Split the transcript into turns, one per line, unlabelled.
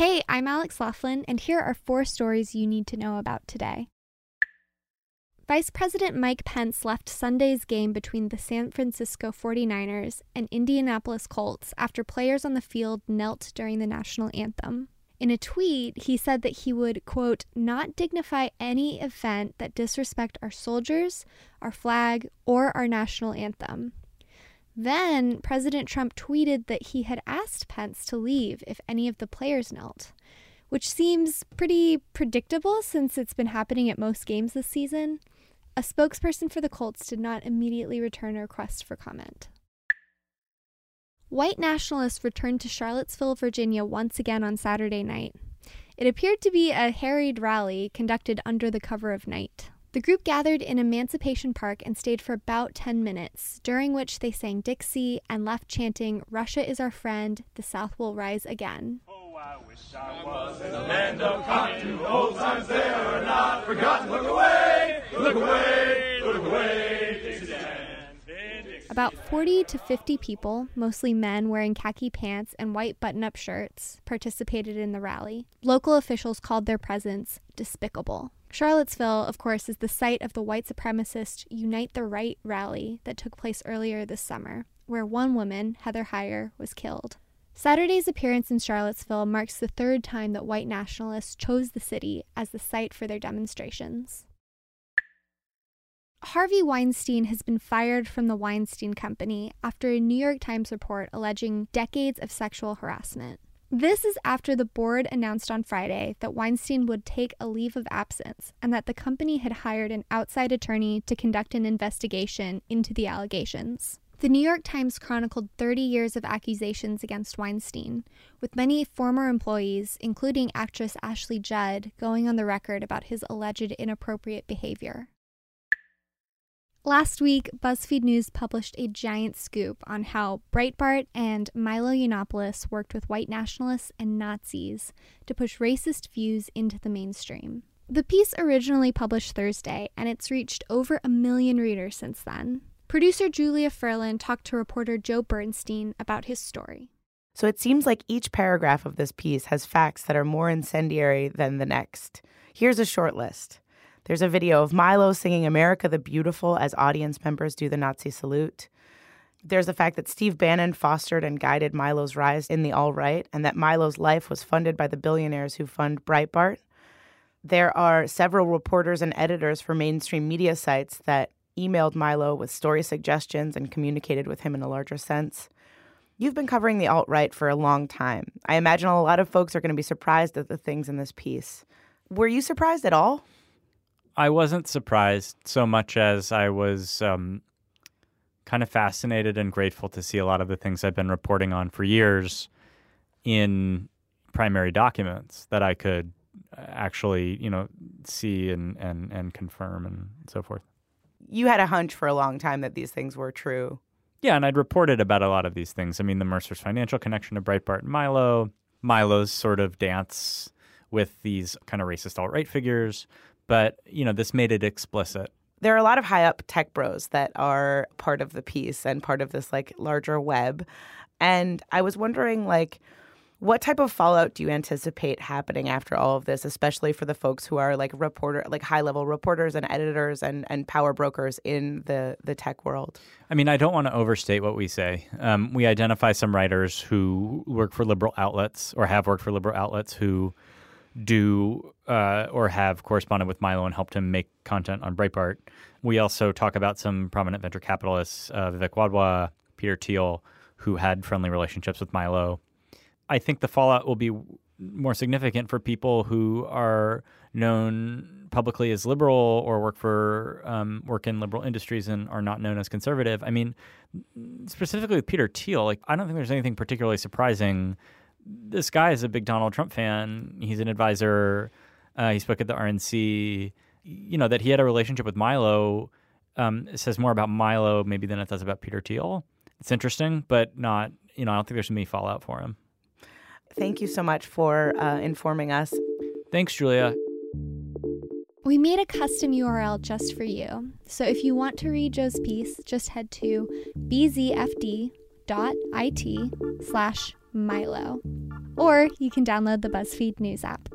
Hey, I'm Alex Laughlin, and here are four stories you need to know about today. Vice President Mike Pence left Sunday's game between the San Francisco 49ers and Indianapolis Colts after players on the field knelt during the national anthem. In a tweet, he said that he would, quote, not dignify any event that disrespect our soldiers, our flag, or our national anthem. Then President Trump tweeted that he had asked Pence to leave if any of the players knelt, which seems pretty predictable since it's been happening at most games this season. A spokesperson for the Colts did not immediately return a request for comment. White nationalists returned to Charlottesville, Virginia once again on Saturday night. It appeared to be a harried rally conducted under the cover of night. The group gathered in Emancipation Park and stayed for about 10 minutes, during which they sang Dixie and left chanting, Russia is our friend, the South will rise again.
Oh, I wish I was in the land of cotton. Old times there are not forgotten. Look away, look away, look away, Dixieland.
About 40 to 50 people, mostly men wearing khaki pants and white button up shirts, participated in the rally. Local officials called their presence despicable. Charlottesville, of course, is the site of the white supremacist Unite the Right rally that took place earlier this summer, where one woman, Heather Heyer, was killed. Saturday's appearance in Charlottesville marks the third time that white nationalists chose the city as the site for their demonstrations. Harvey Weinstein has been fired from the Weinstein Company after a New York Times report alleging decades of sexual harassment. This is after the board announced on Friday that Weinstein would take a leave of absence and that the company had hired an outside attorney to conduct an investigation into the allegations. The New York Times chronicled 30 years of accusations against Weinstein, with many former employees, including actress Ashley Judd, going on the record about his alleged inappropriate behavior. Last week, BuzzFeed News published a giant scoop on how Breitbart and Milo Yiannopoulos worked with white nationalists and Nazis to push racist views into the mainstream. The piece originally published Thursday, and it's reached over a million readers since then. Producer Julia Furlan talked to reporter Joe Bernstein about his story.
So it seems like each paragraph of this piece has facts that are more incendiary than the next. Here's a short list. There's a video of Milo singing America the Beautiful as audience members do the Nazi salute. There's the fact that Steve Bannon fostered and guided Milo's rise in the alt right, and that Milo's life was funded by the billionaires who fund Breitbart. There are several reporters and editors for mainstream media sites that emailed Milo with story suggestions and communicated with him in a larger sense. You've been covering the alt right for a long time. I imagine a lot of folks are going to be surprised at the things in this piece. Were you surprised at all?
I wasn't surprised so much as I was um, kind of fascinated and grateful to see a lot of the things I've been reporting on for years in primary documents that I could uh, actually, you know, see and, and, and confirm and so forth.
You had a hunch for a long time that these things were true.
Yeah, and I'd reported about a lot of these things. I mean, the Mercer's financial connection to Breitbart and Milo, Milo's sort of dance with these kind of racist alt right figures, but you know this made it explicit.
There are a lot of high up tech bros that are part of the piece and part of this like larger web. And i was wondering like what type of fallout do you anticipate happening after all of this especially for the folks who are like reporter like high level reporters and editors and, and power brokers in the the tech world?
I mean i don't want to overstate what we say. Um, we identify some writers who work for liberal outlets or have worked for liberal outlets who do uh, or have corresponded with Milo and helped him make content on Breitbart. We also talk about some prominent venture capitalists, uh, Vivek Wadhwa, Peter Thiel, who had friendly relationships with Milo. I think the fallout will be more significant for people who are known publicly as liberal or work for um, work in liberal industries and are not known as conservative. I mean, specifically with Peter Thiel, like I don't think there's anything particularly surprising this guy is a big Donald Trump fan. He's an advisor. Uh, he spoke at the RNC. You know that he had a relationship with Milo. Um, says more about Milo maybe than it does about Peter Thiel. It's interesting, but not. You know, I don't think there's any fallout for him.
Thank you so much for uh, informing us.
Thanks, Julia.
We made a custom URL just for you. So if you want to read Joe's piece, just head to bzfd.it slash Milo. or you can download the BuzzFeed News app.